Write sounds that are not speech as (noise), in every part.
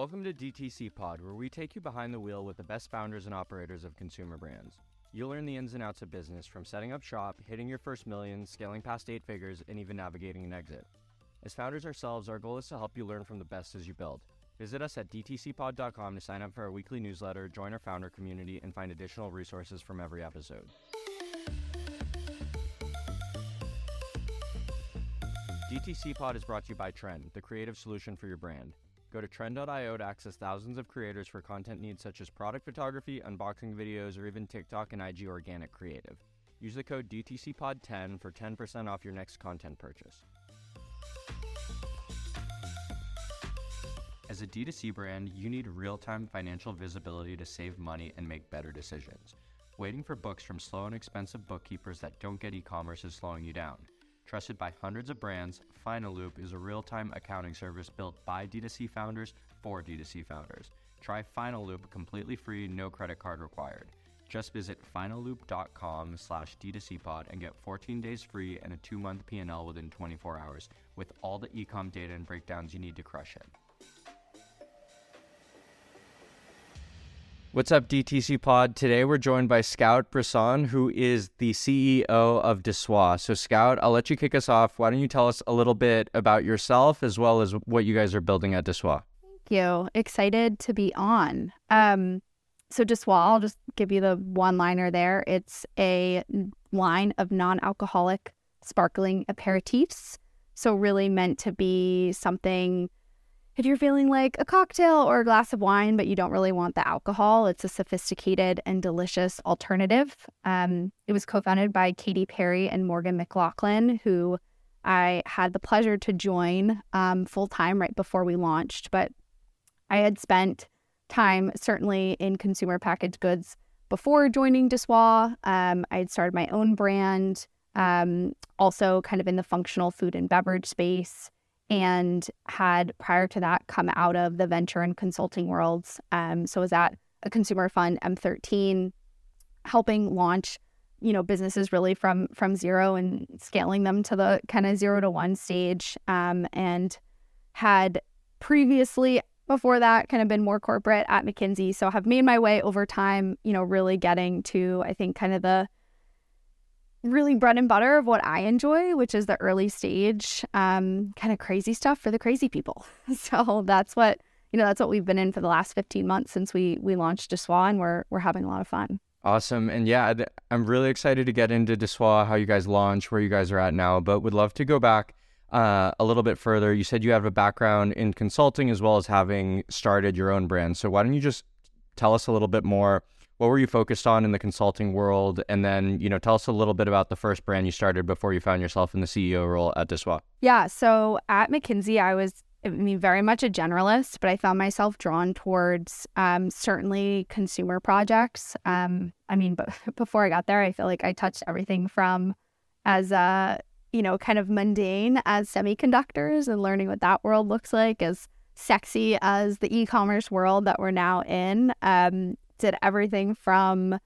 Welcome to DTC Pod, where we take you behind the wheel with the best founders and operators of consumer brands. You'll learn the ins and outs of business from setting up shop, hitting your first million, scaling past eight figures, and even navigating an exit. As founders ourselves, our goal is to help you learn from the best as you build. Visit us at dtcpod.com to sign up for our weekly newsletter, join our founder community, and find additional resources from every episode. DTC Pod is brought to you by Trend, the creative solution for your brand. Go to trend.io to access thousands of creators for content needs such as product photography, unboxing videos, or even TikTok and IG organic creative. Use the code DTCPod10 for 10% off your next content purchase. As a D2C brand, you need real time financial visibility to save money and make better decisions. Waiting for books from slow and expensive bookkeepers that don't get e commerce is slowing you down. Trusted by hundreds of brands, Finaloop is a real time accounting service built by D2C founders for D2C founders. Try Finaloop completely free, no credit card required. Just visit finaloop.com slash D2CPod and get 14 days free and a two-month P&L within 24 hours with all the ecom data and breakdowns you need to crush it. What's up, DTC Pod? Today we're joined by Scout Brisson, who is the CEO of De Soi. So, Scout, I'll let you kick us off. Why don't you tell us a little bit about yourself as well as what you guys are building at De Soi? Thank you. Excited to be on. Um, so, De Soi, I'll just give you the one liner there. It's a line of non alcoholic sparkling aperitifs. So, really meant to be something if you're feeling like a cocktail or a glass of wine, but you don't really want the alcohol, it's a sophisticated and delicious alternative. Um, it was co founded by Katy Perry and Morgan McLachlan, who I had the pleasure to join um, full time right before we launched. But I had spent time certainly in consumer packaged goods before joining De Soi. Um, I had started my own brand, um, also kind of in the functional food and beverage space and had prior to that come out of the venture and consulting worlds. Um, so was at a consumer fund M13, helping launch, you know, businesses really from from zero and scaling them to the kind of zero to one stage. Um, and had previously before that kind of been more corporate at McKinsey. So have made my way over time, you know, really getting to I think kind of the really bread and butter of what I enjoy, which is the early stage um, kind of crazy stuff for the crazy people. (laughs) So that's what you know. That's what we've been in for the last 15 months since we we launched De Soi, and we're we're having a lot of fun. Awesome, and yeah, I'm really excited to get into De Soi, how you guys launch, where you guys are at now. But would love to go back uh, a little bit further. You said you have a background in consulting as well as having started your own brand. So why don't you just tell us a little bit more? What were you focused on in the consulting world? And then, you know, tell us a little bit about the first brand you started before you found yourself in the CEO role at De Soi. Yeah. So at McKinsey, I was, I mean, very much a generalist, but I found myself drawn towards um, certainly consumer projects. Um, I mean, (laughs) before I got there, I feel like I touched everything from as a, you know, kind of mundane as semiconductors and learning what that world looks like, as sexy as the e-commerce world that we're now in. Um, did everything from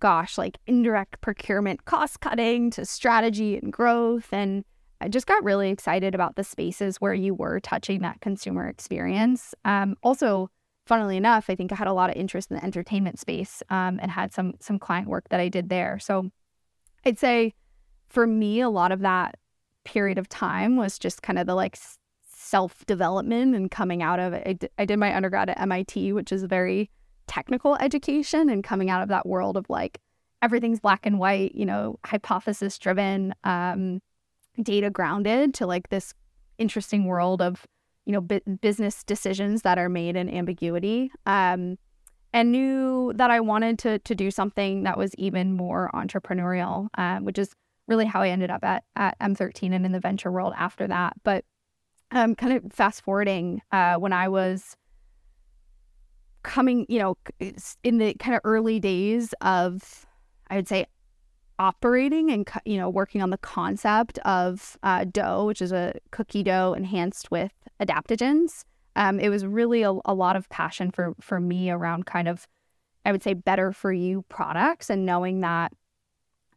gosh, like indirect procurement cost cutting to strategy and growth. And I just got really excited about the spaces where you were touching that consumer experience. Um, also, funnily enough, I think I had a lot of interest in the entertainment space um, and had some some client work that I did there. So I'd say for me, a lot of that period of time was just kind of the like self development and coming out of it. I, did my undergrad at MIT, which is very technical education and coming out of that world of like everything's black and white, you know, hypothesis driven, um, data grounded to like this interesting world of, you know, bu- business decisions that are made in ambiguity. Um, and knew that I wanted to to do something that was even more entrepreneurial, uh, which is really how I ended up at, at M13 and in the venture world after that. But um, kind of fast forwarding uh, when I was coming, you know, in the kind of early days of, I would say, operating and you know working on the concept of uh, dough, which is a cookie dough enhanced with adaptogens. Um, it was really a, a lot of passion for for me around kind of, I would say, better for you products and knowing that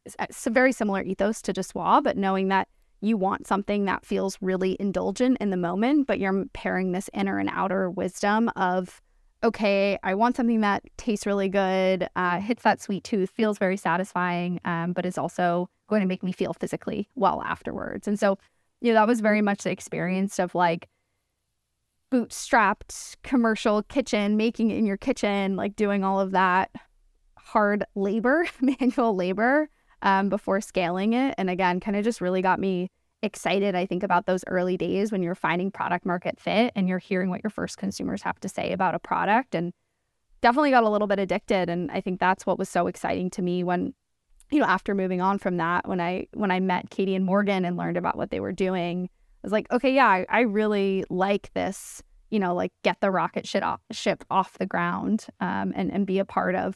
it's a very similar ethos to De Soi, but knowing that you want something that feels really indulgent in the moment, but you're pairing this inner and outer wisdom of, okay, I want something that tastes really good, uh, hits that sweet tooth, feels very satisfying, um, but is also going to make me feel physically well afterwards. And so, you know, that was very much the experience of like bootstrapped commercial kitchen, making it in your kitchen, like doing all of that hard labor, (laughs) manual labor um, before scaling it. And again, kind of just really got me excited, I think, about those early days when you're finding product market fit and you're hearing what your first consumers have to say about a product. And definitely got a little bit addicted. And I think that's what was so exciting to me when, you know, after moving on from that, when I when I met Katy and Morgan and learned about what they were doing, I was like, okay, yeah, I, I really like this, you know, like get the rocket ship off, ship off the ground um, and, and be a part of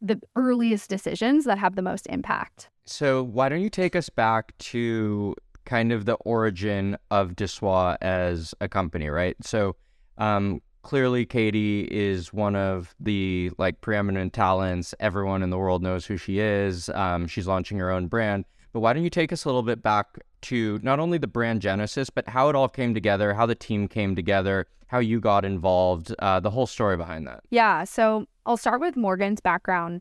the earliest decisions that have the most impact. So, why don't you take us back to kind of the origin of De Soi as a company, right? So, um, clearly, Katy is one of the like preeminent talents. Everyone in the world knows who she is. Um, she's launching her own brand. But why don't you take us a little bit back to not only the brand genesis, but how it all came together, how the team came together, how you got involved, uh, the whole story behind that? Yeah. So I'll start with Morgan's background.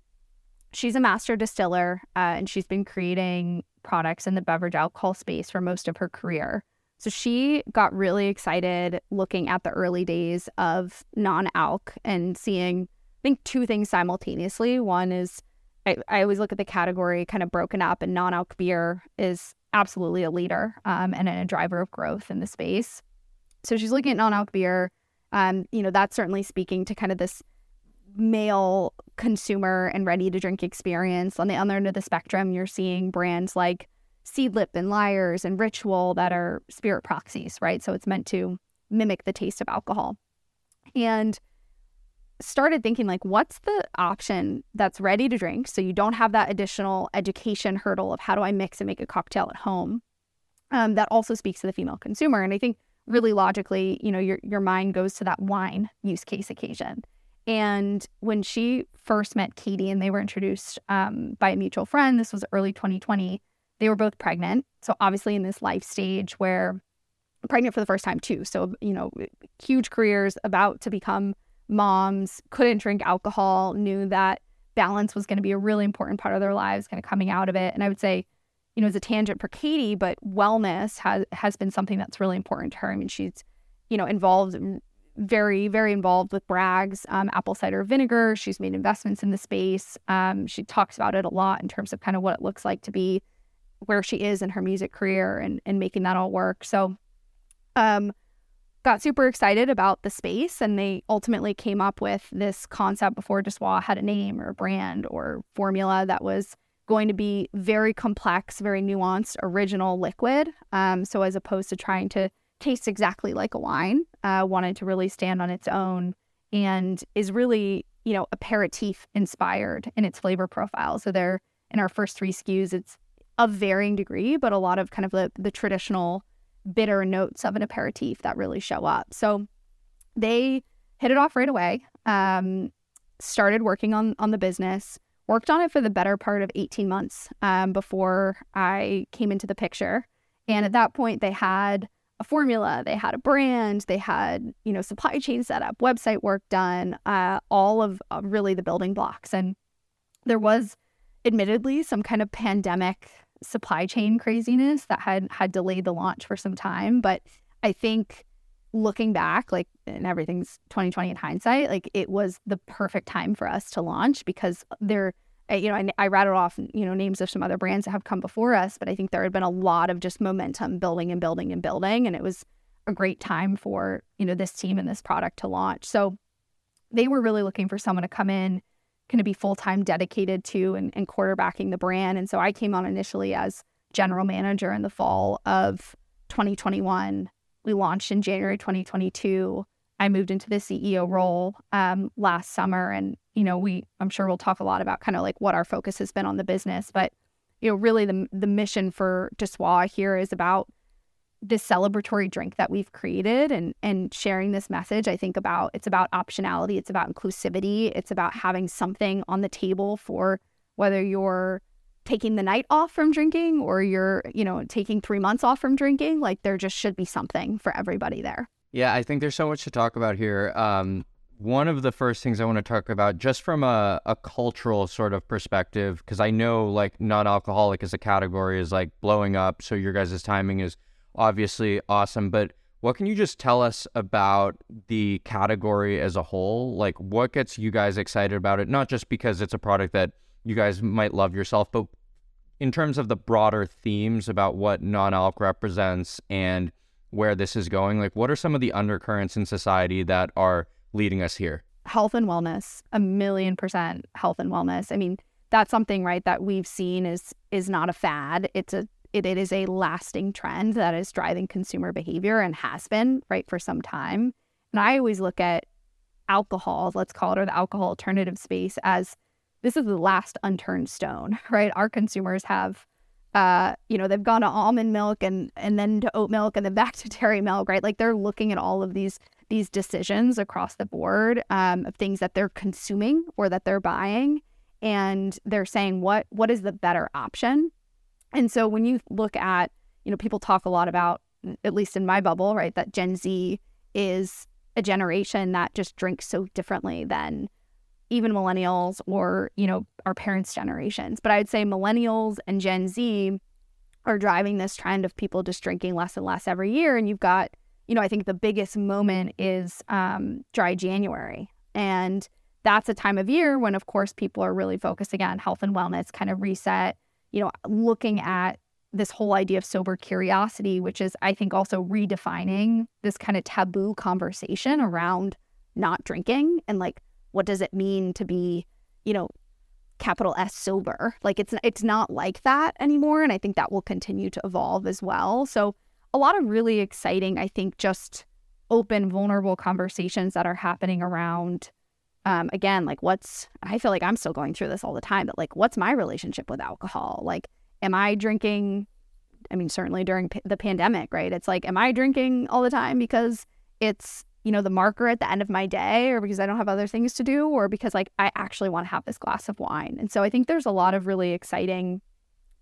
She's a master distiller uh, and she's been creating products in the beverage alcohol space for most of her career. So she got really excited looking at the early days of non alc and seeing, I think, two things simultaneously. One is I, I always look at the category kind of broken up, and non alc beer is absolutely a leader um, and a driver of growth in the space. So she's looking at non alc beer. Um, you know, that's certainly speaking to kind of this male consumer and ready to drink experience. On the other end of the spectrum, you're seeing brands like Seedlip and Lyre's and Ritual that are spirit proxies, right? So it's meant to mimic the taste of alcohol. And started thinking like what's the option that's ready to drink so you don't have that additional education hurdle of how do I mix and make a cocktail at home. Um, that also speaks to the female consumer. And I think really logically, you know, your your mind goes to that wine use case occasion. And when she first met Katy and they were introduced um, by a mutual friend, this was early 2020, they were both pregnant. So, obviously, in this life stage where pregnant for the first time, too. So, you know, huge careers, about to become moms, couldn't drink alcohol, knew that balance was going to be a really important part of their lives, kind of coming out of it. And I would say, you know, as a tangent for Katy, but wellness has has been something that's really important to her. I mean, she's, you know, involved very, very involved with Bragg's um, apple cider vinegar. She's made investments in the space. Um, she talks about it a lot in terms of kind of what it looks like to be where she is in her music career and, and making that all work. So, um, got super excited about the space and they ultimately came up with this concept before De Soi had a name or a brand or formula that was going to be very complex, very nuanced, original liquid. Um, so as opposed to trying to taste exactly like a wine, uh, wanted to really stand on its own and is really, you know, aperitif inspired in its flavor profile. So they're in our first three SKUs, it's of varying degree, but a lot of kind of the, the traditional bitter notes of an aperitif that really show up. So they hit it off right away. Um, started working on on the business. Worked on it for the better part of 18 months um, before I came into the picture. And at that point, they had a formula, they had a brand, they had you know supply chain set up, website work done, uh, all of uh, really the building blocks. And there was, admittedly, some kind of pandemic supply chain craziness that had had delayed the launch for some time. But I think looking back, like and everything's 2020 in hindsight, like it was the perfect time for us to launch because there you know, I, I rattled off, you know, names of some other brands that have come before us, but I think there had been a lot of just momentum building and building and building. And it was a great time for, you know, this team and this product to launch. So they were really looking for someone to come in, kind of be full time dedicated to and, and quarterbacking the brand. And so I came on initially as general manager in the fall of 2021. We launched in January 2022. I moved into the CEO role um, last summer, and you know, we I'm sure we'll talk a lot about kind of like what our focus has been on the business, but you know, really the the mission for De Soi here is about this celebratory drink that we've created and and sharing this message. I think about it's about optionality, it's about inclusivity, it's about having something on the table for whether you're taking the night off from drinking or you're, you know, taking three months off from drinking. Like there just should be something for everybody there. Yeah, I think there's so much to talk about here. Um, one of the first things I want to talk about, just from a, a cultural sort of perspective, because I know like non alcoholic as a category is like blowing up. So your guys' timing is obviously awesome. But what can you just tell us about the category as a whole? Like, what gets you guys excited about it? Not just because it's a product that you guys might love yourself, but in terms of the broader themes about what non alc represents and where this is going, like, what are some of the undercurrents in society that are leading us here? Health and wellness, a million percent health and wellness. I mean, that's something right that we've seen is is not a fad. It's a it, it is a lasting trend that is driving consumer behavior and has been right for some time. And I always look at alcohol, let's call it, or the alcohol alternative space as this is the last unturned stone, (laughs) right? Our consumers have, uh, you know, they've gone to almond milk and and then to oat milk and then back to dairy milk, right? Like they're looking at all of these these decisions across the board um, of things that they're consuming or that they're buying, and they're saying what what is the better option and so when you look at, you know, people talk a lot about, at least in my bubble, right, that Gen Z is a generation that just drinks so differently than even millennials or, you know, our parents' generations. But I'd say millennials and Gen Z are driving this trend of people just drinking less and less every year. And you've got, you know, I think the biggest moment is um, dry January. And that's a time of year when, of course, people are really focusing on health and wellness, kind of reset you know, looking at this whole idea of sober curiosity, which is, I think, also redefining this kind of taboo conversation around not drinking and like, what does it mean to be, you know, capital S sober? Like, it's it's not like that anymore, and I think that will continue to evolve as well. So, a lot of really exciting, I think, just open, vulnerable conversations that are happening around um, again, like what's, I feel like I'm still going through this all the time, but like, what's my relationship with alcohol? Like, am I drinking? I mean, certainly during p- the pandemic, right? It's like, am I drinking all the time because it's, you know, the marker at the end of my day or because I don't have other things to do or because like I actually want to have this glass of wine? And so I think there's a lot of really exciting,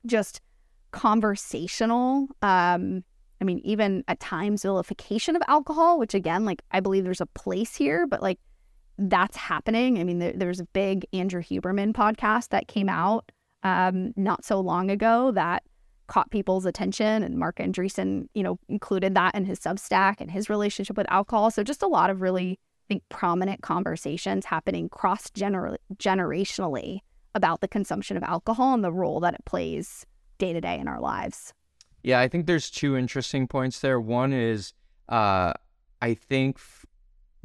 just conversational, um, I mean, even at times vilification of alcohol, which again, like I believe there's a place here, but like that's happening. I mean, there, there's a big Andrew Huberman podcast that came out um, not so long ago that caught people's attention, and Marc Andreessen, you know, included that in his Substack and his relationship with alcohol. So just a lot of really, I think, prominent conversations happening cross generationally about the consumption of alcohol and the role that it plays day to day in our lives. Yeah, I think there's two interesting points there. One is, uh, I think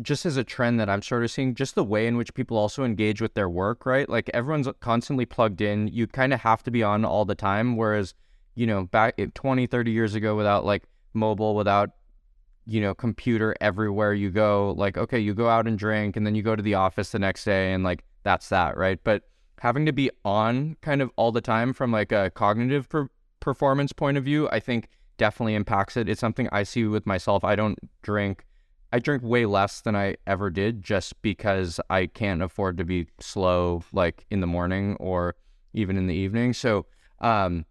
just as a trend that I'm sort of seeing, just the way in which people also engage with their work, right? Like everyone's constantly plugged in. You kind of have to be on all the time. Whereas, you know, back 20, 30 years ago, without like mobile, without, you know, computer everywhere you go, like, okay, you go out and drink and then you go to the office the next day and like that's that, right? But having to be on kind of all the time from like a cognitive per- performance point of view, I think definitely impacts it. It's something I see with myself. I don't drink I drink way less than I ever did just because I can't afford to be slow like in the morning or even in the evening. So um,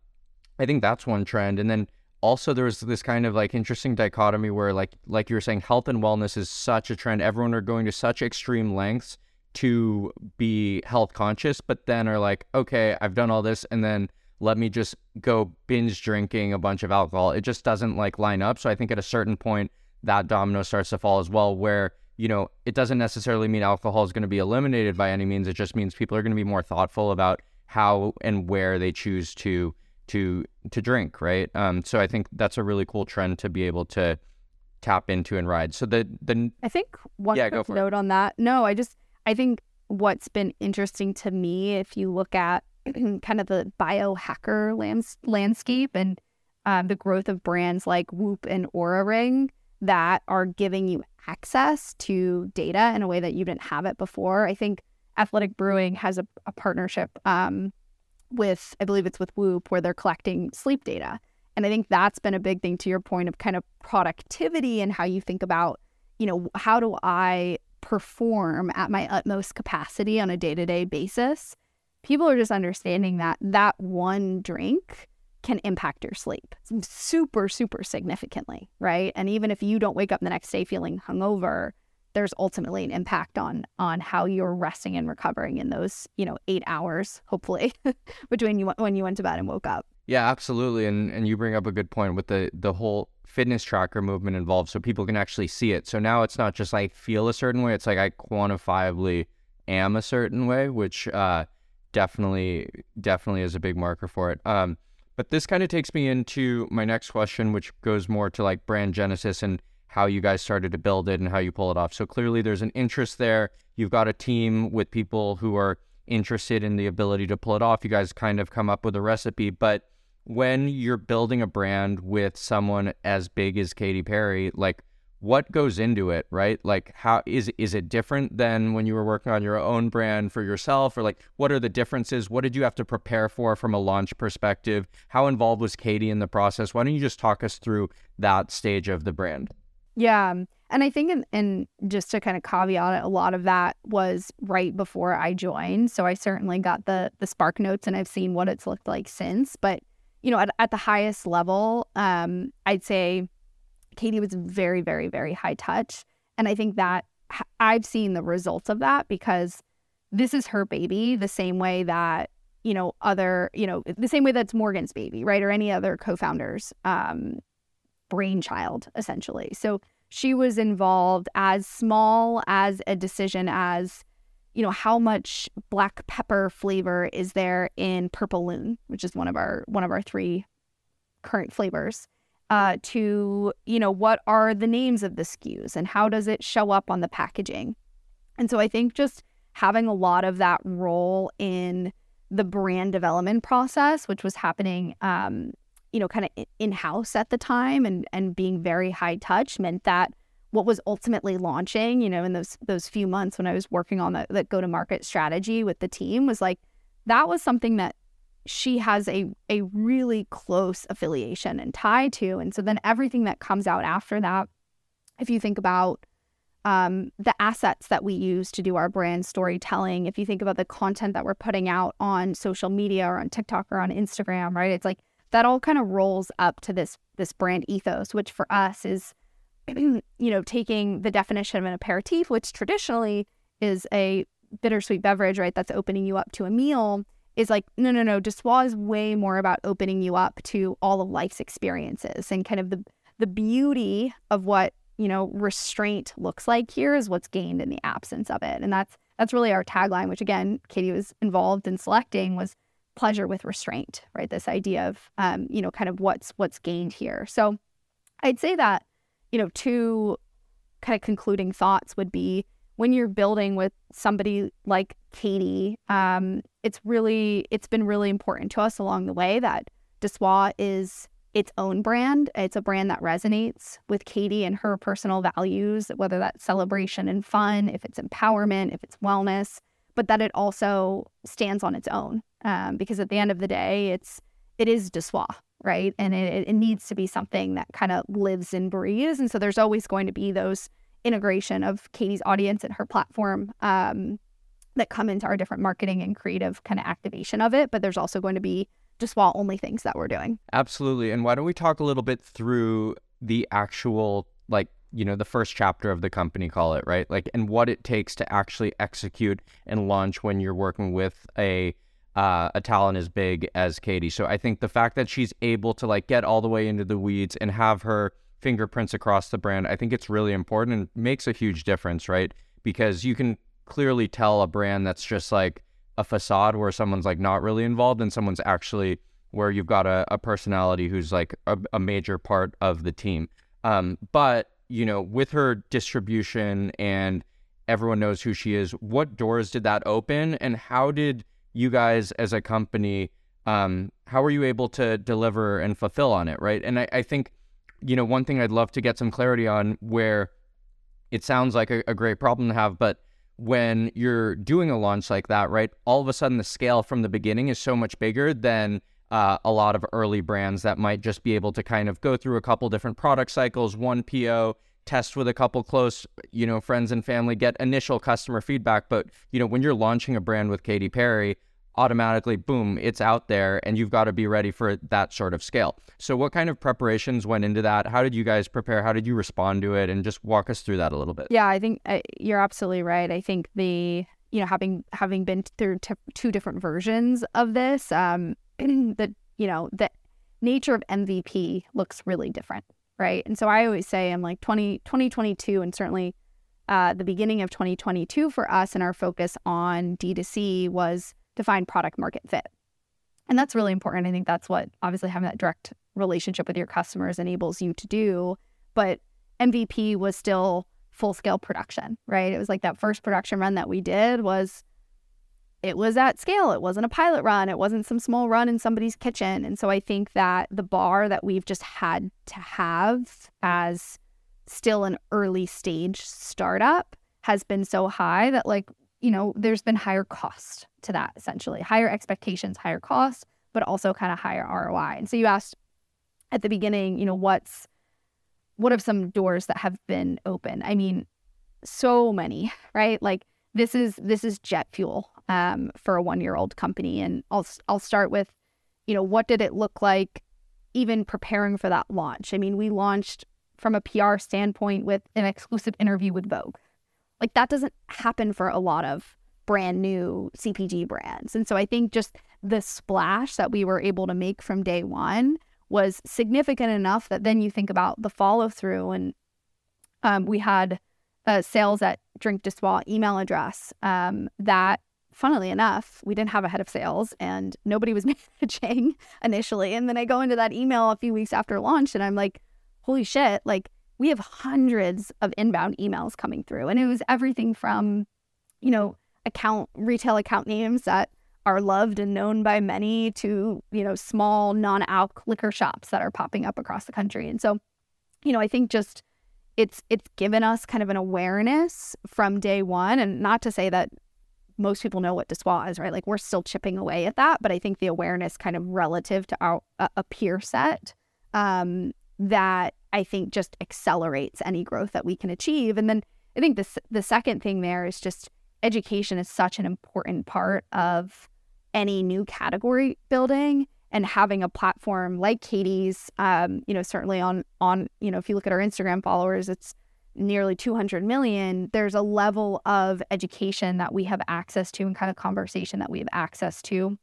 I think that's one trend. And then also there's this kind of like interesting dichotomy where like like you were saying, health and wellness is such a trend. Everyone are going to such extreme lengths to be health conscious, but then are like, okay, I've done all this and then let me just go binge drinking a bunch of alcohol. It just doesn't like line up. So I think at a certain point that domino starts to fall as well, where, you know, it doesn't necessarily mean alcohol is going to be eliminated by any means. It just means people are going to be more thoughtful about how and where they choose to to to drink, right? Um, so I think that's a really cool trend to be able to tap into and ride. So the the I think one yeah, quick note it. on that. No, I just I think what's been interesting to me, if you look at (clears throat) kind of the biohacker lands, landscape and um, the growth of brands like Whoop and Oura Ring, that are giving you access to data in a way that you didn't have it before. I think Athletic Brewing has a, a partnership um, with, I believe it's with Whoop, where they're collecting sleep data. And I think that's been a big thing to your point of kind of productivity and how you think about, you know, how do I perform at my utmost capacity on a day to day basis? people are just understanding that that one drink can impact your sleep super, super significantly, right? And even if you don't wake up the next day feeling hungover, there's ultimately an impact on on how you're resting and recovering in those you know eight hours hopefully (laughs) between you when you went to bed and woke up. Yeah absolutely and and you bring up a good point with the the whole fitness tracker movement involved so people can actually see it. So now it's not just like feel a certain way it's like i quantifiably am a certain way which uh definitely definitely is a big marker for it. Um but this kind of takes me into my next question which goes more to like brand genesis and how you guys started to build it and how you pull it off. So clearly there's an interest there. You've got a team with people who are interested in the ability to pull it off. You guys kind of come up with a recipe, but when you're building a brand with someone as big as Katy Perry, like what goes into it, right? Like how is is it different than when you were working on your own brand for yourself or like what are the differences? What did you have to prepare for from a launch perspective? How involved was Katy in the process? Why don't you just talk us through that stage of the brand? Yeah. And I think, and just to kind of caveat it, a lot of that was right before I joined. So I certainly got the the Spark notes, and I've seen what it's looked like since. But you know, at, at the highest level, um, I'd say Katy was very, very, very high touch, and I think that I've seen the results of that because this is her baby, the same way that you know other, you know, the same way that's Morgan's baby, right, or any other co-founders. Um, brainchild, essentially. So she was involved as small as a decision as, you know, how much black pepper flavor is there in Purple Lune, which is one of our one of our three current flavors. Uh, to you know what are the names of the SKUs and how does it show up on the packaging and so i think just having a lot of that role in the brand development process which was happening um, you know, kind of in house at the time and and being very high touch meant that what was ultimately launching, you know, in those those few months when I was working on the go to market strategy with the team was like that was something that she has a a really close affiliation and tie to. And so then everything that comes out after that, if you think about um, the assets that we use to do our brand storytelling, if you think about the content that we're putting out on social media or on TikTok or on Instagram, right? It's like that all kind of rolls up to this this brand ethos, which for us is, (clears throat) you know, taking the definition of an aperitif, which traditionally is a bittersweet beverage, right? That's opening you up to a meal. Is like, no, no, no. De Soi is way more about opening you up to all of life's experiences and kind of the the beauty of what you know restraint looks like here is what's gained in the absence of it, and that's that's really our tagline. Which again, Katy was involved in selecting was pleasure with restraint, right? This idea of, um, you know, kind of what's what's gained here. So I'd say that, you know, two kind of concluding thoughts would be when you're building with somebody like Katy, um, it's really it's been really important to us along the way that De Soi is its own brand. It's a brand that resonates with Katy and her personal values, whether that's celebration and fun, if it's empowerment, if it's wellness, but that it also stands on its own um, because at the end of the day, it's it is De Soi, right? And it, it needs to be something that kind of lives and breathes. And so there's always going to be those integration of Katy's audience and her platform um, that come into our different marketing and creative kind of activation of it. But there's also going to be De Soi only things that we're doing. Absolutely. And why don't we talk a little bit through the actual like you know the first chapter of the company call it right like and what it takes to actually execute and launch when you're working with a uh, a talent as big as Katy. So I think the fact that she's able to like get all the way into the weeds and have her fingerprints across the brand, I think it's really important and makes a huge difference, right? Because you can clearly tell a brand that's just like a facade where someone's like not really involved and someone's actually where you've got a, a personality who's like a, a major part of the team. Um, but you know, with her distribution and everyone knows who she is, what doors did that open and how did you guys as a company, um, how are you able to deliver and fulfill on it, right? And I, I, think, you know, one thing I'd love to get some clarity on where it sounds like a, a great problem to have, but when you're doing a launch like that, right, all of a sudden the scale from the beginning is so much bigger than uh, a lot of early brands that might just be able to kind of go through a couple different product cycles, one PO, test with a couple close, you know, friends and family, get initial customer feedback. But, you know, when you're launching a brand with Katy Perry, automatically, boom, it's out there and you've got to be ready for that sort of scale. So, what kind of preparations went into that? How did you guys prepare? How did you respond to it? And just walk us through that a little bit. Yeah, I think uh, you're absolutely right. I think the, you know, having having been through t- two different versions of this, um, (clears throat) the, you know, the nature of MVP looks really different, right? And so I always say, I'm like 20, 2022 and certainly uh, the beginning of 2022 for us and our focus on D2C was to find product market fit. And that's really important. I think that's what obviously having that direct relationship with your customers enables you to do. But MVP was still full scale production, right? It was like that first production run that we did was it was at scale. It wasn't a pilot run. It wasn't some small run in somebody's kitchen. And so I think that the bar that we've just had to have as still an early stage startup has been so high that like you know there's been higher cost to that essentially higher expectations higher cost but also kind of higher roi and so you asked at the beginning you know what's what are some doors that have been open i mean so many (laughs) right like this is this is jet fuel um, for a one year old company and i'll i'll start with you know what did it look like even preparing for that launch i mean we launched from a PR standpoint with an exclusive interview with Vogue. Like that doesn't happen for a lot of brand new CPG brands. And so I think just the splash that we were able to make from day one was significant enough that then you think about the follow through. And um, we had uh, sales at Drink de email address um, that, funnily enough, we didn't have a head of sales and nobody was (laughs) managing initially. And then I go into that email a few weeks after launch and I'm like, holy shit, like we have hundreds of inbound emails coming through. And it was everything from, you know, account, retail account names that are loved and known by many to, you know, small non alc liquor shops that are popping up across the country. And so, you know, I think just it's it's given us kind of an awareness from day one. And not to say that most people know what De Soi is, right? Like we're still chipping away at that, but I think the awareness kind of relative to our a, peer set um, that I think just accelerates any growth that we can achieve. And then I think this the second thing there is just education is such an important part of any new category building and having a platform like Katy's, um, you know, certainly on on you know if you look at our Instagram followers, it's nearly 200 million. There's a level of education that we have access to and kind of conversation that we have access to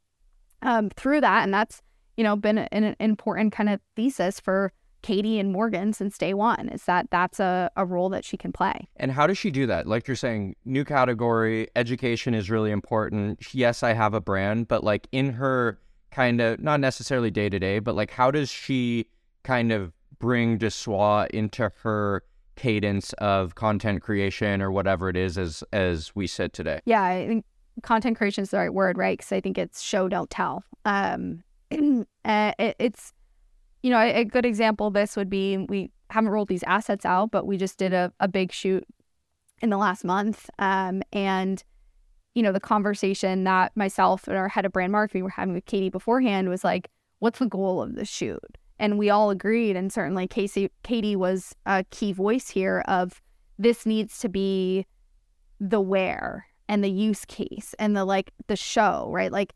um, through that, and that's you know been an, an important kind of thesis for Katy and Morgan since day one is that that's a, a role that she can play. And how does she do that? Like you're saying, new category, education is really important. Yes, I have a brand, but like in her kind of, not necessarily day to day, but like how does she kind of bring De Soi into her cadence of content creation or whatever it is as as we sit today? Yeah, I think content creation is the right word, right? Because I think it's show don't tell. Um, uh, (clears throat) it, it's you know, a, a good example of this would be we haven't rolled these assets out, but we just did a, a big shoot in the last month. Um, and, you know, the conversation that myself and our head of brand marketing were having with Katy beforehand was like, what's the goal of the shoot? And we all agreed, and certainly Casey, Katy was a key voice here of this needs to be the where and the use case and the like the show, right? Like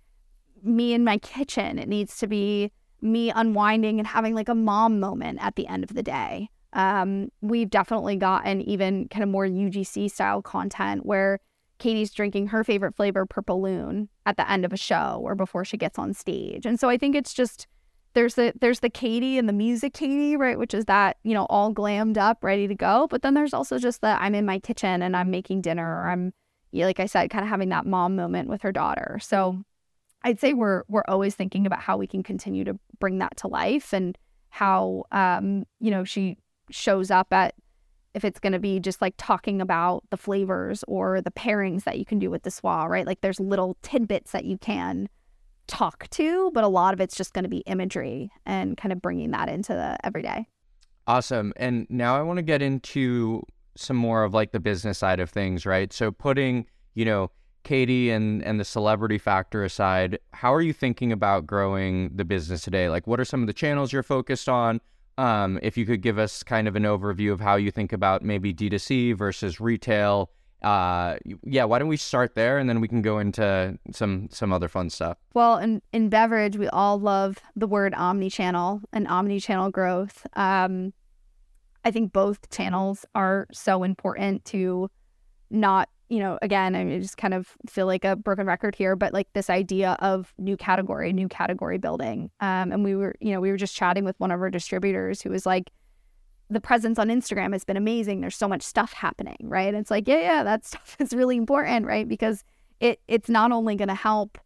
me in my kitchen, it needs to be me unwinding and having like a mom moment at the end of the day. Um, we've definitely gotten even kind of more UGC style content where Katy's drinking her favorite flavor, Purple Lune, at the end of a show or before she gets on stage. And so I think it's just there's the there's the Katy and the music Katy, right, which is that you know all glammed up, ready to go. But then there's also just that I'm in my kitchen and I'm making dinner, or I'm, like I said, kind of having that mom moment with her daughter. So I'd say we're we're always thinking about how we can continue to bring that to life and how um, you know she shows up at if it's going to be just like talking about the flavors or the pairings that you can do with De Soi, right? Like there's little tidbits that you can talk to, but a lot of it's just going to be imagery and kind of bringing that into the everyday. Awesome. And now I want to get into some more of like the business side of things, right? So putting, you know, Katy and and the celebrity factor aside, how are you thinking about growing the business today? Like, what are some of the channels you're focused on? Um, if you could give us kind of an overview of how you think about maybe D2C versus retail, uh, yeah, why don't we start there and then we can go into some some other fun stuff. Well, in in beverage, we all love the word omni-channel and omni-channel growth. Um, I think both channels are so important to not, you know, again, I just kind of feel like a broken record here, but like this idea of new category, new category building. Um, and we were, you know, we were just chatting with one of our distributors who was like, the presence on Instagram has been amazing. There's so much stuff happening, right? And it's like, yeah, yeah, that (laughs) stuff is really important, right? Because it it's not only going to help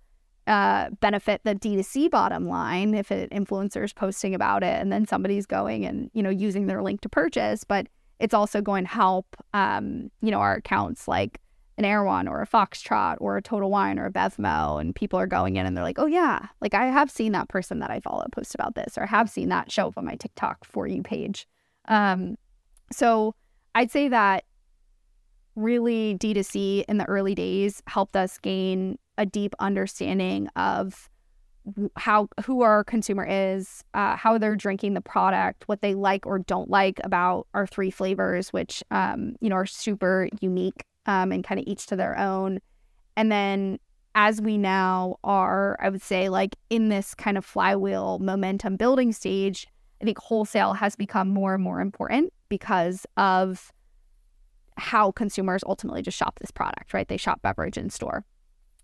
uh, benefit the D2C bottom line if an influencer is posting about it and then somebody's going and you know using their link to purchase, but it's also going to help um, you know our accounts like an Erewhon or a Foxtrot or a Total Wine or a Bevmo, and people are going in and they're like, oh yeah, like I have seen that person that I follow post about this, or I have seen that show up on my TikTok for you page. Um, so I'd say that really D2C in the early days helped us gain a deep understanding of how who our consumer is, uh, how they're drinking the product, what they like or don't like about our three flavors, which um, you know are super unique um, and kind of each to their own. And then as we now are, I would say, like in this kind of flywheel momentum building stage, I think wholesale has become more and more important because of how consumers ultimately just shop this product, right? They shop beverage in store.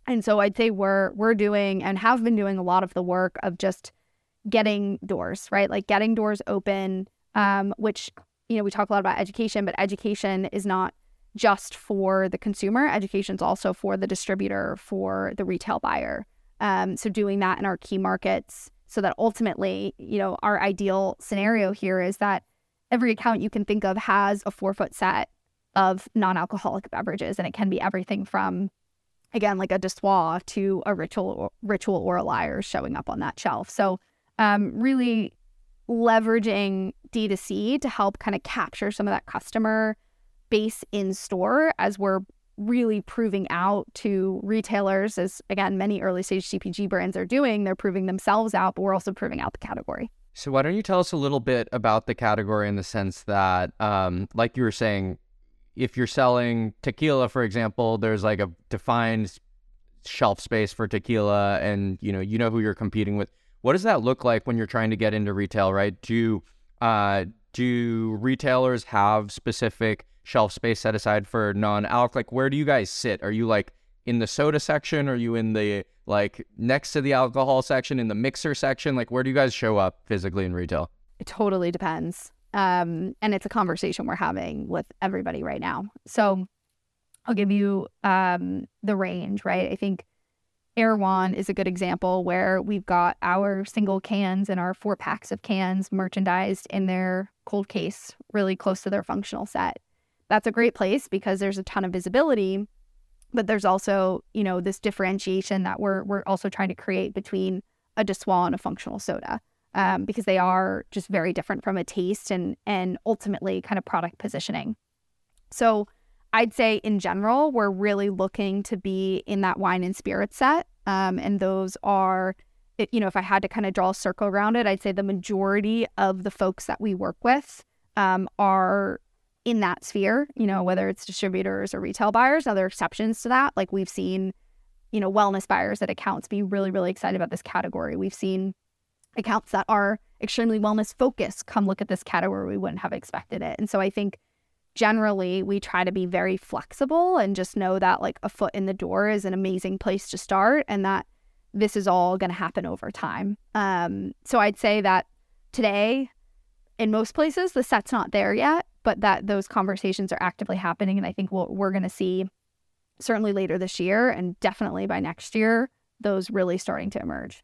And so I'd say we're we're doing and have been doing a lot of the work of just getting doors, right? Like getting doors open, um, which you know we talk a lot about education, but education is not just for the consumer. Education is also for the distributor, for the retail buyer. Um, so doing that in our key markets so that ultimately, you know, our ideal scenario here is that every account you can think of has a four foot set of non alcoholic beverages. And it can be everything from, again, like a De Soi to a ritual, ritual or a Lyre showing up on that shelf. So, um, really leveraging D2C to help kind of capture some of that customer base in store as we're really proving out to retailers, as again, many early stage CPG brands are doing. They're proving themselves out, but we're also proving out the category. So, why don't you tell us a little bit about the category in the sense that, um, like you were saying, if you're selling tequila, for example, there's like a defined shelf space for tequila, and you know you know who you're competing with. What does that look like when you're trying to get into retail? Right? Do uh, do retailers have specific shelf space set aside for non-alc? Like, where do you guys sit? Are you like in the soda section? Are you in the like next to the alcohol section in the mixer section? Like, where do you guys show up physically in retail? It totally depends. Um, and it's a conversation we're having with everybody right now. So I'll give you um, the range, right? I think Erewhon is a good example where we've got our single cans and our four packs of cans merchandised in their cold case, really close to their functional set that's a great place because there's a ton of visibility but there's also you know this differentiation that we're we're also trying to create between a De Soi and a functional soda um, because they are just very different from a taste and and ultimately kind of product positioning. So i'd say in general we're really looking to be in that wine and spirit set um, and those are you know if i had to kind of draw a circle around it i'd say the majority of the folks that we work with um, are in that sphere, you know, whether it's distributors or retail buyers. Now, there are exceptions to that. Like we've seen, you know, wellness buyers at accounts be really, really excited about this category. We've seen accounts that are extremely wellness focused come look at this category. We wouldn't have expected it. And so I think generally we try to be very flexible and just know that like a foot in the door is an amazing place to start and that this is all going to happen over time. Um, so I'd say that today, in most places, the set's not there yet but that those conversations are actively happening. And I think we'll, we're going to see certainly later this year and definitely by next year, those really starting to emerge.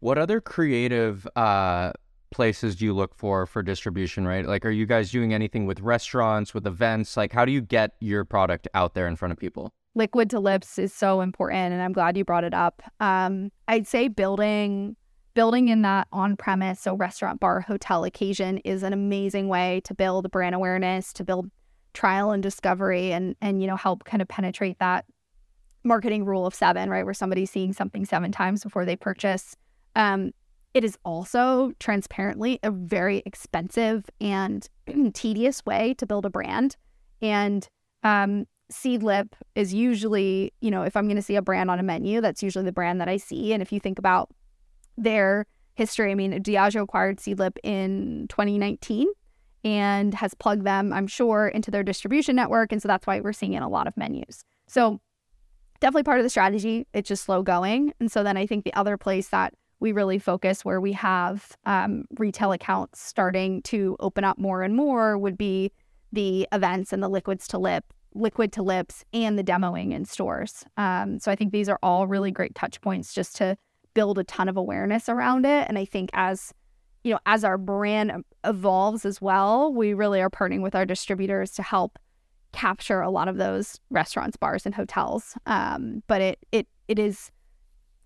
What other creative uh, places do you look for for distribution, right? Like, are you guys doing anything with restaurants, with events? Like, how do you get your product out there in front of people? Liquid to lips is so important, and I'm glad you brought it up. Um, I'd say building building in that on premise, so restaurant, bar, hotel occasion is an amazing way to build brand awareness, to build trial and discovery and and you know help kind of penetrate that marketing rule of seven, right? Where somebody's seeing something seven times before they purchase. Um, it is also transparently a very expensive and (clears throat) tedious way to build a brand. And um, Seedlip is usually, you know, if I'm going to see a brand on a menu, that's usually the brand that I see. And if you think about their history, I mean, Diageo acquired Seedlip in 2019 and has plugged them, I'm sure, into their distribution network. And so that's why we're seeing it in a lot of menus. So definitely part of the strategy. It's just slow going. And so then I think the other place that we really focus where we have um, retail accounts starting to open up more and more would be the events and the liquids to lip liquid to lips and the demoing in stores um, so i think these are all really great touch points just to build a ton of awareness around it. And i think as you know as our brand evolves as well we really are partnering with our distributors to help capture a lot of those restaurants bars and hotels. Um, but it it it is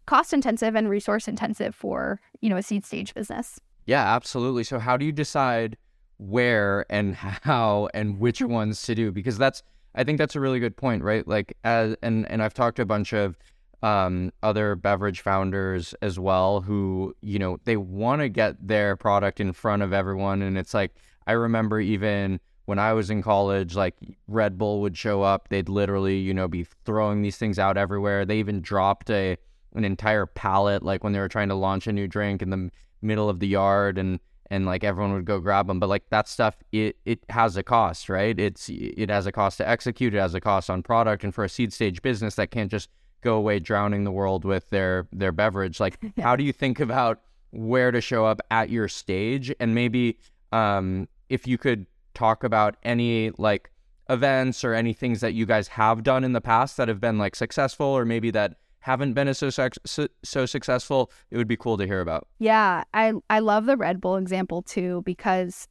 cost intensive and resource intensive for you know a seed stage business. Yeah absolutely. So how do you decide where and how and which ones to do? Because that's i think that's a really good point right? Like as and and i've talked to a bunch of um, other beverage founders as well who you know they want to get their product in front of everyone. And it's like i remember even when i was in college like red bull would show up. They'd literally you know be throwing these things out everywhere. They even dropped a an entire pallet like when they were trying to launch a new drink in the middle of the yard and and like everyone would go grab them but like that stuff it it has a cost right? It's it has a cost to execute. It has a cost on product and for a seed stage business that can't just go away drowning the world with their their beverage like (laughs) how do you think about where to show up at your stage and maybe um if you could talk about any like events or any things that you guys have done in the past that have been like successful or maybe that haven't been as so, so, so successful, it would be cool to hear about. Yeah, I I love the Red Bull example too because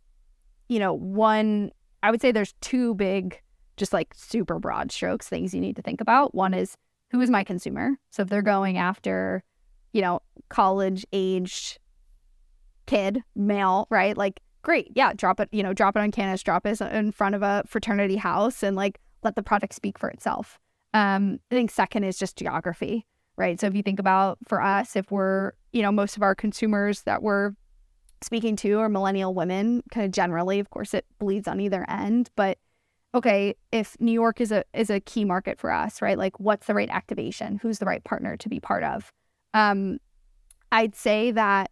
you know, one I would say there's two big just like super broad strokes things you need to think about. One is who is my consumer? So if they're going after, you know, college aged kid, male, right? Like great. Yeah, drop it, you know, drop it on Canvas, drop it in front of a fraternity house and like let the product speak for itself. Um, I think second is just geography, right? So if you think about for us, if we're, you know, most of our consumers that we're speaking to are millennial women, kind of generally, of course, it bleeds on either end, but okay, if New York is a is a key market for us, right? Like what's the right activation? Who's the right partner to be part of? Um, I'd say that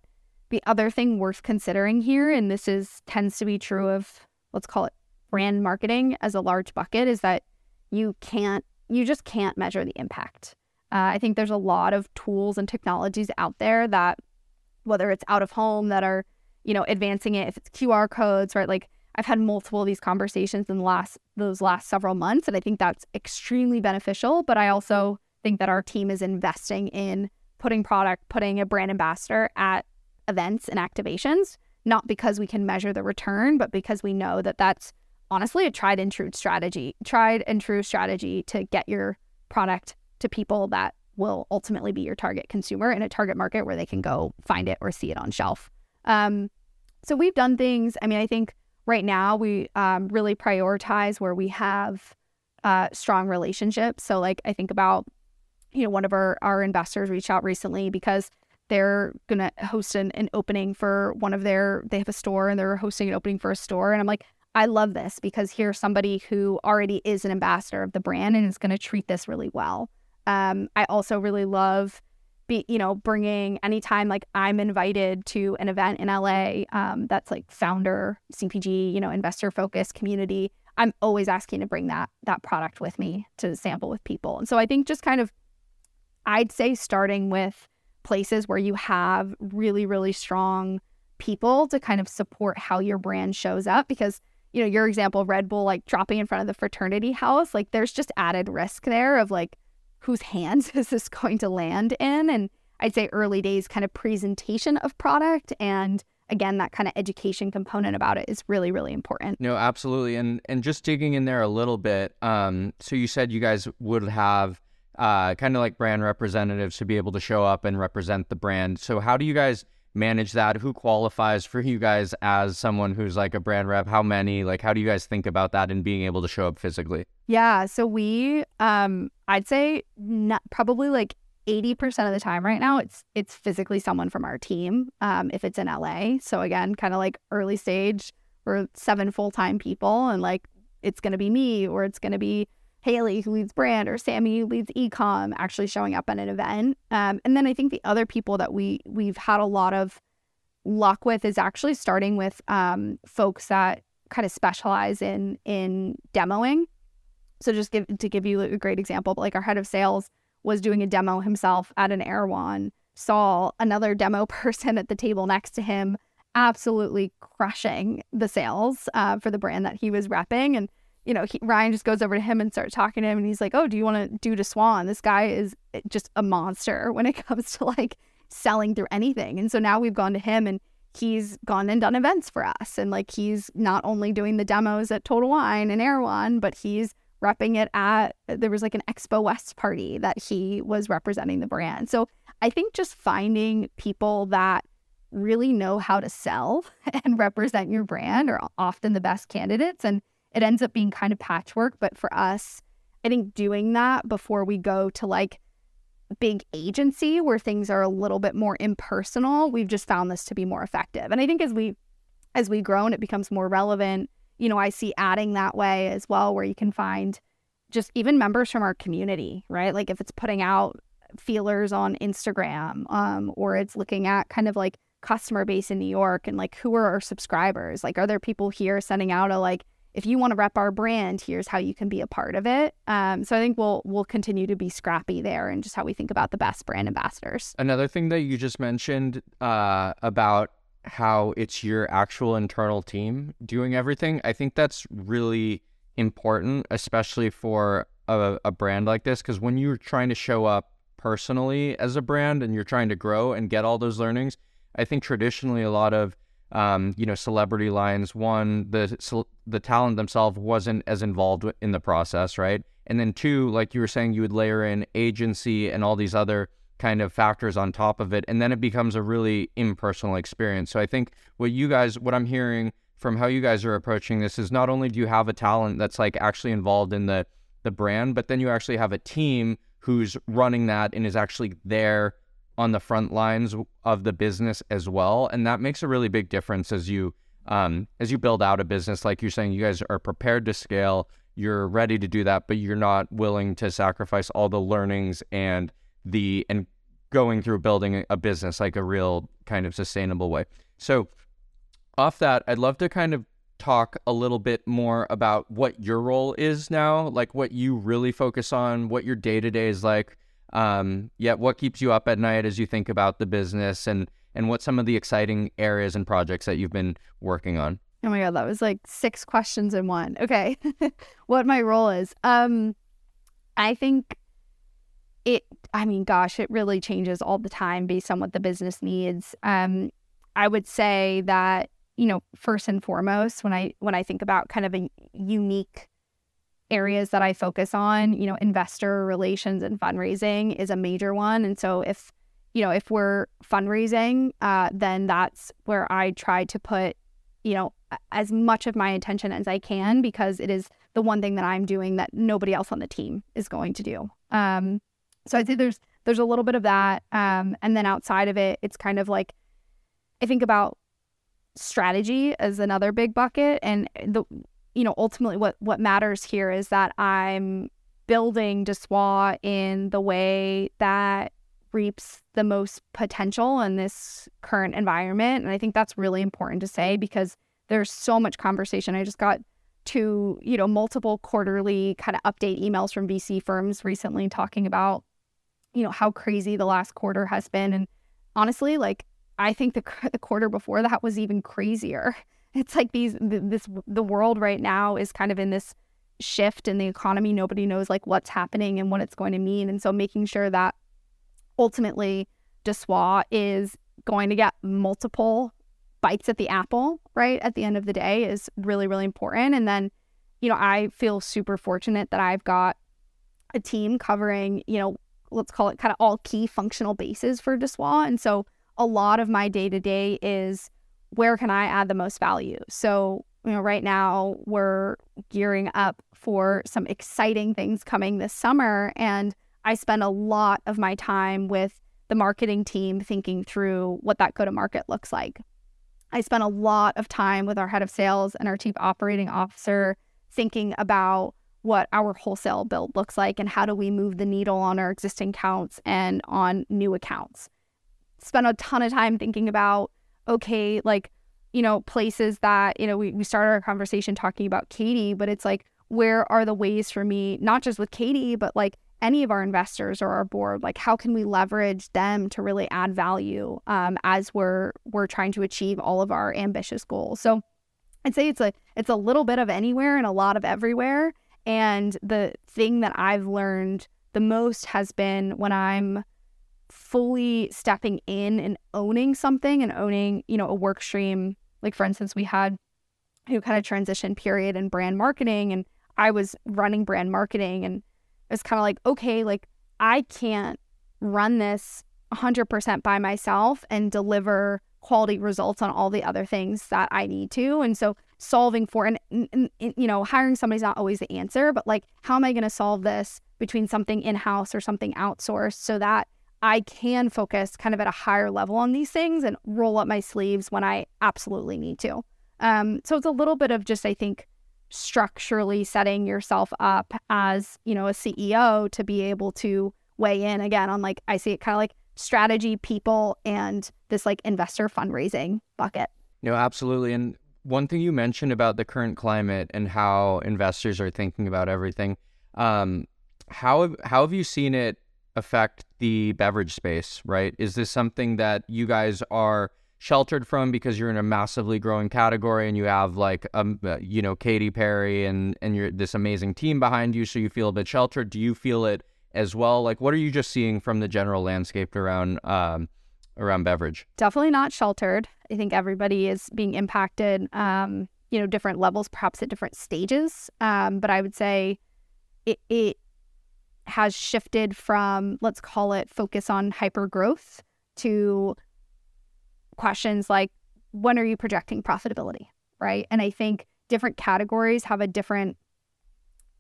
the other thing worth considering here, and this is tends to be true of let's call it brand marketing as a large bucket, is that you can't you just can't measure the impact. Uh, I think there's a lot of tools and technologies out there that, whether it's out of home that are, you know, advancing it, if it's QR codes, right? Like I've had multiple of these conversations in the last those last several months, and I think that's extremely beneficial. But I also think that our team is investing in putting product, putting a brand ambassador at events and activations, not because we can measure the return, but because we know that that's honestly a tried and true strategy, tried and true strategy to get your product to people that will ultimately be your target consumer in a target market where they can go find it or see it on shelf. Um, so we've done things. I mean, I think right now we um, really prioritize where we have uh, strong relationships. So, like, I think about, you know, one of our, our investors reached out recently because they're to host an, an opening for one of their, they have a store and they're hosting an opening for a store. And I'm like, I love this because here's somebody who already is an ambassador of the brand and is to treat this really well. Um, I also really love, be you know, bringing anytime like I'm invited to an event in LA um, that's like founder CPG, you know, investor focused community. I'm always asking to bring that that product with me to sample with people. And so I think just kind of, I'd say starting with places where you have really really strong people to kind of support how your brand shows up because you know, your example, Red Bull, like dropping in front of the fraternity house, like there's just added risk there of like whose hands (laughs) is this going to land in? And I'd say early days kind of presentation of product. And again that kind of education component about it is really really important. No absolutely. And and just digging in there a little bit um so you said you guys would have uh kind of like brand representatives to be able to show up and represent the brand. So how do you guys manage that? Who qualifies for you guys as someone who's like a brand rep? How many? Like, how do you guys think about that and being able to show up physically? Yeah. So we, um, I'd say not, probably like 80% of the time right now, it's, it's physically someone from our team. Um, if it's in LA. So again, kind of like early stage, we're seven full-time people and like, it's going to be me or it's going to be Haley, who leads brand, or Sammy, who leads ecom, actually showing up at an event. Um, and then I think the other people that we we've had a lot of luck with is actually starting with um, folks that kind of specialize in in demoing. So just give to give you a great example, like our head of sales was doing a demo himself at an Erewhon, saw another demo (laughs) person at the table next to him absolutely crushing the sales uh, for the brand that he was repping and you know, he, Ryan just goes over to him and starts talking to him, and he's like, "Oh, do you want to do to Swan? This guy is eh, just a monster (laughs) when it comes to like selling through anything." And so now we've gone to him, and he's gone and done events for us, and like he's not only doing the demos at Total Wine and Erewhon, but he's repping it at there was like an Expo West party that he was representing the brand. So I think just finding people that really know how to sell (laughs) and represent your brand are often the best candidates and it ends up being kind of patchwork. But for us, I think doing that before we go to like big agency where things are a little bit more impersonal, we've just found this to be more effective. And I think as we as we grow and it becomes more relevant, you know, I see adding that way as well where you can find just even members from our community, right? Like if it's putting out feelers on Instagram, um, or it's looking at kind of like customer base in New York and like who are our subscribers? Like, are there people here sending out a like if you want to rep our brand, here's how you can be a part of it. Um, so I think we'll we'll continue to be scrappy there and just how we think about the best brand ambassadors. Another thing that you just mentioned uh, about how it's your actual internal team doing everything, I think that's really important, especially for a, a brand like this, because when you're trying to show up personally as a brand and you're trying to grow and get all those learnings, I think traditionally a lot of um, you know, celebrity lines. One, the the talent themselves wasn't as involved in the process, right? And then two, like you were saying, you would layer in agency and all these other kind of factors on top of it, and then it becomes a really impersonal experience. So I think what you guys, what I'm hearing from how you guys are approaching this is not only do you have a talent that's like actually involved in the the brand, but then you actually have a team who's running that and is actually there on the front lines of the business as well, and that makes a really big difference as you um, as you build out a business. Like you're saying, you guys are prepared to scale, you're ready to do that, but you're not willing to sacrifice all the learnings and the and going through building a business like a real kind of sustainable way. So, off that, I'd love to kind of talk a little bit more about what your role is now, like what you really focus on, what your day to day is like, um, yet, what keeps you up at night as you think about the business and and what some of the exciting areas and projects that you've been working on? Oh my god, that was like six questions in one. Okay, (laughs) what my role is? Um, I think it. I mean, gosh, it really changes all the time based on what the business needs. Um, I would say that you know, first and foremost, when I when I think about kind of a unique areas that I focus on, you know, investor relations and fundraising is a major one. And so if, you know, if we're fundraising, uh, then that's where I try to put, you know, as much of my attention as I can because it is the one thing that I'm doing that nobody else on the team is going to do. Um, so I'd say there's there's a little bit of that, um, and then outside of it, it's kind of like I think about strategy as another big bucket, and the you know, ultimately what what matters here is that I'm building De Soi in the way that reaps the most potential in this current environment. And I think that's really important to say because there's so much conversation. I just got two, you know, multiple quarterly kind of update emails from VC firms recently talking about, you know, how crazy the last quarter has been. And honestly, like, I think the, the quarter before that was even crazier (laughs) it's like these this the world right now is kind of in this shift in the economy. Nobody knows like what's happening and what it's going to mean. And so making sure that ultimately De Soi is going to get multiple bites at the apple right at the end of the day is really really important. And then you know I feel super fortunate that I've got a team covering you know let's call it kind of all key functional bases for De Soi and so a lot of my day to day is where can I add the most value? So, you know, right now we're gearing up for some exciting things coming this summer. And I spend a lot of my time with the marketing team thinking through what that go to market looks like. I spent a lot of time with our head of sales and our chief operating officer thinking about what our wholesale build looks like and how do we move the needle on our existing accounts and on new accounts. Spend a ton of time thinking about, okay, like, you know, places that, you know, we, we started our conversation talking about Katy, but it's like, where are the ways for me, not just with Katy, but like any of our investors or our board, like how can we leverage them to really add value um, as we're we're trying to achieve all of our ambitious goals. So I'd say it's a it's a little bit of anywhere and a lot of everywhere. And the thing that I've learned the most has been when I'm fully stepping in and owning something and owning, you know, a work stream. Like for instance, we had know kind of transition period in brand marketing and I was running brand marketing and it was kind of like, okay, like I can't run this 100% by myself and deliver quality results on all the other things that I need to. And so solving for and, and, and you know, hiring somebody's not always the answer, but like how am I going to solve this between something in-house or something outsourced so that I can focus kind of at a higher level on these things and roll up my sleeves when I absolutely need to. Um, so it's a little bit of just I think structurally setting yourself up as, you know, a CEO to be able to weigh in again on like, I see it kind of like strategy, people, and this like investor fundraising bucket. No, absolutely. And one thing you mentioned about the current climate and how investors are thinking about everything, um, how how have you seen it affect the beverage space? Right? Is this something that you guys are sheltered from because you're in a massively growing category and you have like um uh, you know Katy Perry and and you're this amazing team behind you so you feel a bit sheltered do you feel it as well like what are you just seeing from the general landscape around um around beverage definitely not sheltered i think everybody is being impacted um you know different levels perhaps at different stages um but i would say it, it has shifted from let's call it focus on hyper growth to questions like when are you projecting profitability, right? And I think different categories have a different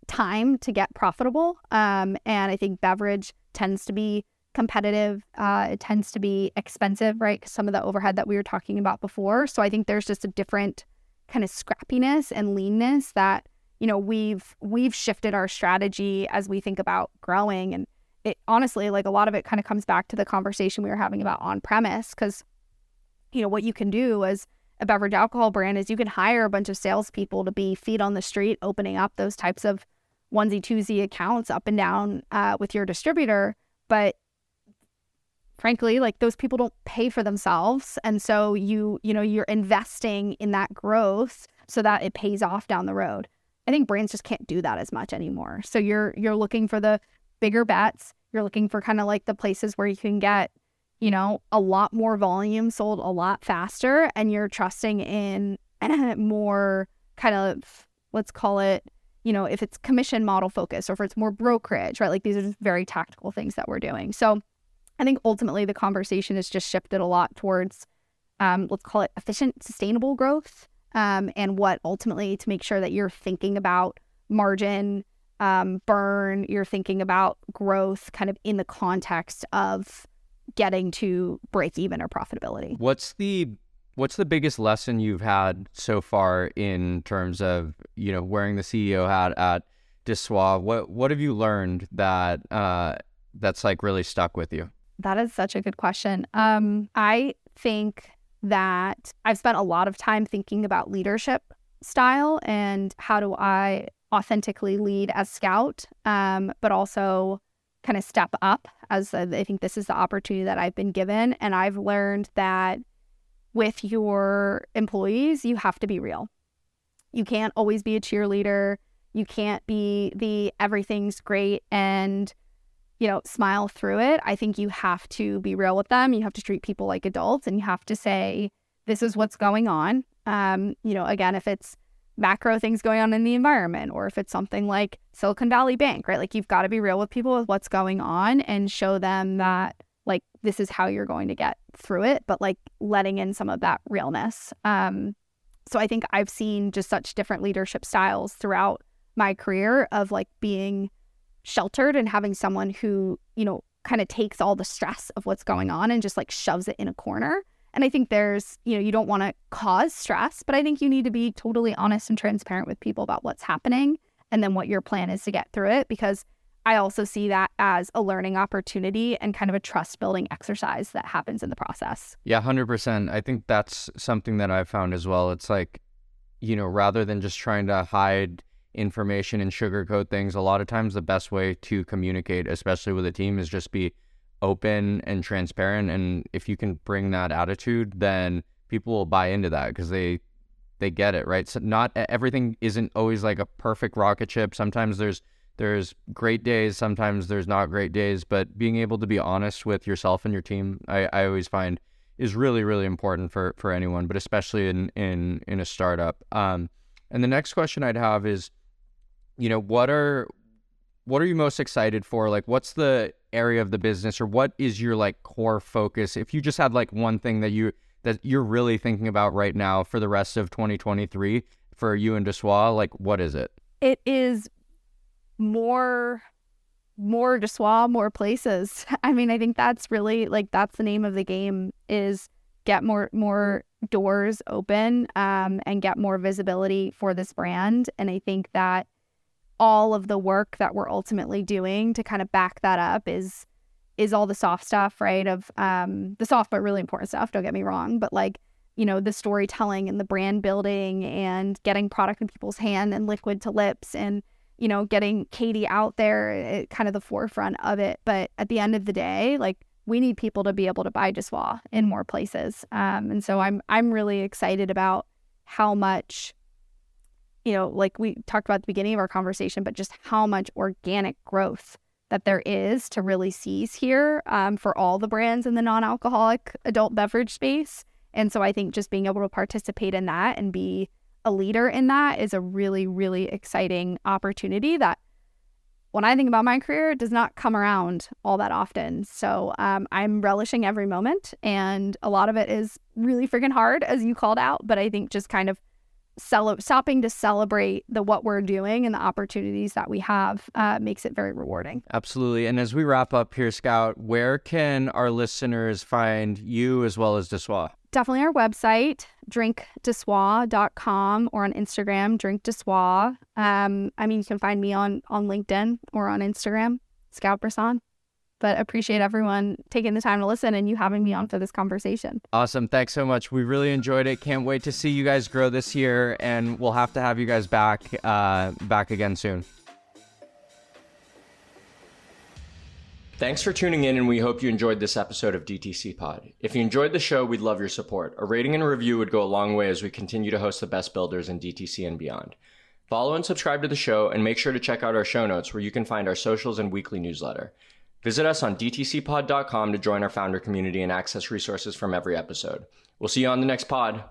time to get profitable. Um, and I think beverage tends to be competitive. Uh, it tends to be expensive, right? Some of the overhead that we were talking about before. So I think there's just a different kind of scrappiness and leanness that you know we've we've shifted our strategy as we think about growing and it honestly like a lot of it kind of comes back to the conversation we were having about on premise because you know, what you can do as a beverage alcohol brand is you can hire a bunch of salespeople to be feet on the street, opening up those types of onesie twosie accounts up and down uh, with your distributor. But frankly, like those people don't pay for themselves, and so you you know you're investing in that growth so that it pays off down the road. I think brands just can't do that as much anymore. So you're you're looking for the bigger bets. You're looking for kind of like the places where you can get you know, a lot more volume sold a lot faster and you're trusting in (laughs) more kind of let's call it, you know, if it's commission model focus or if it's more brokerage, right? Like these are just very tactical things that we're doing. So I think ultimately the conversation has just shifted a lot towards um, let's call it efficient, sustainable growth. Um, and what ultimately to make sure that you're thinking about margin um, burn, you're thinking about growth kind of in the context of getting to break even or profitability. What's the what's the biggest lesson you've had so far in terms of you know wearing the CEO hat at De Soi? What what have you learned that uh, that's like really stuck with you? That is such a good question. Um, I think that I've spent a lot of time thinking about leadership style and how do I authentically lead as Scout, um, but also kind of step up as I think this is the opportunity that I've been given. And I've learned that with your employees, you have to be real. You can't always be a cheerleader. You can't be the everything's great and, you know, smile through it. I think you have to be real with them. You have to treat people like adults and you have to say, this is what's going on. Um, you know, again, if it's macro things going on in the environment or if it's something like Silicon Valley Bank, right? Like you've got to be real with people with what's going on and show them that like this is how you're going to get through it, but like letting in some of that realness. Um so I think I've seen just such different leadership styles throughout my career of like being sheltered and having someone who, you know, kind of takes all the stress of what's going mm-hmm. on and just like shoves it in a corner and I think there's, you know, you don't want to cause stress, but I think you need to be totally honest and transparent with people about what's happening and then what your plan is to get through it because I also see that as a learning opportunity and kind of a trust building exercise that happens in the process. Yeah, 100%. I think that's something that I've found as well. It's like, you know, rather than just trying to hide information and sugarcoat things, a lot of times the best way to communicate, especially with a team, is just be open and transparent. And if you can bring that attitude, then people will buy into that because they they get it right. So not everything isn't always like a perfect rocket ship. Sometimes there's there's great days, sometimes there's not great days, but being able to be honest with yourself and your team, I, I always find is really, really important for, for anyone, but especially in, in, in a startup. Um, and the next question I'd have is, you know, what are, what are you most excited for? Like, what's the area of the business or what is your like core focus? If you just had like one thing that you, that you're really thinking about right now for the rest of 2023 for you and De Soi, like what is it? It is more more De Soi, more places. (laughs) I mean, I think that's really like that's the name of the game is get more more doors open um, and get more visibility for this brand. And I think that all of the work that we're ultimately doing to kind of back that up is is all the soft stuff, right? Of um, the soft but really important stuff. Don't get me wrong, but like you know the storytelling and the brand building and getting product in people's hand and liquid to lips and you know, getting Katy out there at kind of the forefront of it. But at the end of the day, like we need people to be able to buy De Soi in more places. Um, and so I'm I'm really excited about how much, you know, like we talked about at the beginning of our conversation, but just how much organic growth that there is to really seize here um, for all the brands in the non-alcoholic adult beverage space. And so I think just being able to participate in that and be a leader in that is a really, really exciting opportunity that when I think about my career, it does not come around all that often. So um, I'm relishing every moment. And a lot of it is really freaking hard, as you called out. But I think just kind of cel- stopping to celebrate the what we're doing and the opportunities that we have uh, makes it very rewarding. Absolutely. And as we wrap up here, Scout, where can our listeners find you as well as De Soi? definitely our website, drinkdesoi.com or on Instagram, drinkdesoi. Um, I mean, you can find me on, on LinkedIn or on Instagram, Scout Brisson. But appreciate everyone taking the time to listen and you having me on for this conversation. Awesome. Thanks so much. We really enjoyed it. Can't wait to see you guys grow this year and we'll have to have you guys back uh, back again soon. Thanks for tuning in, and we hope you enjoyed this episode of DTC Pod. If you enjoyed the show, we'd love your support. A rating and a review would go a long way as we continue to host the best builders in DTC and beyond. Follow and subscribe to the show, and make sure to check out our show notes where you can find our socials and weekly newsletter. Visit us on dtcpod.com to join our founder community and access resources from every episode. We'll see you on the next pod.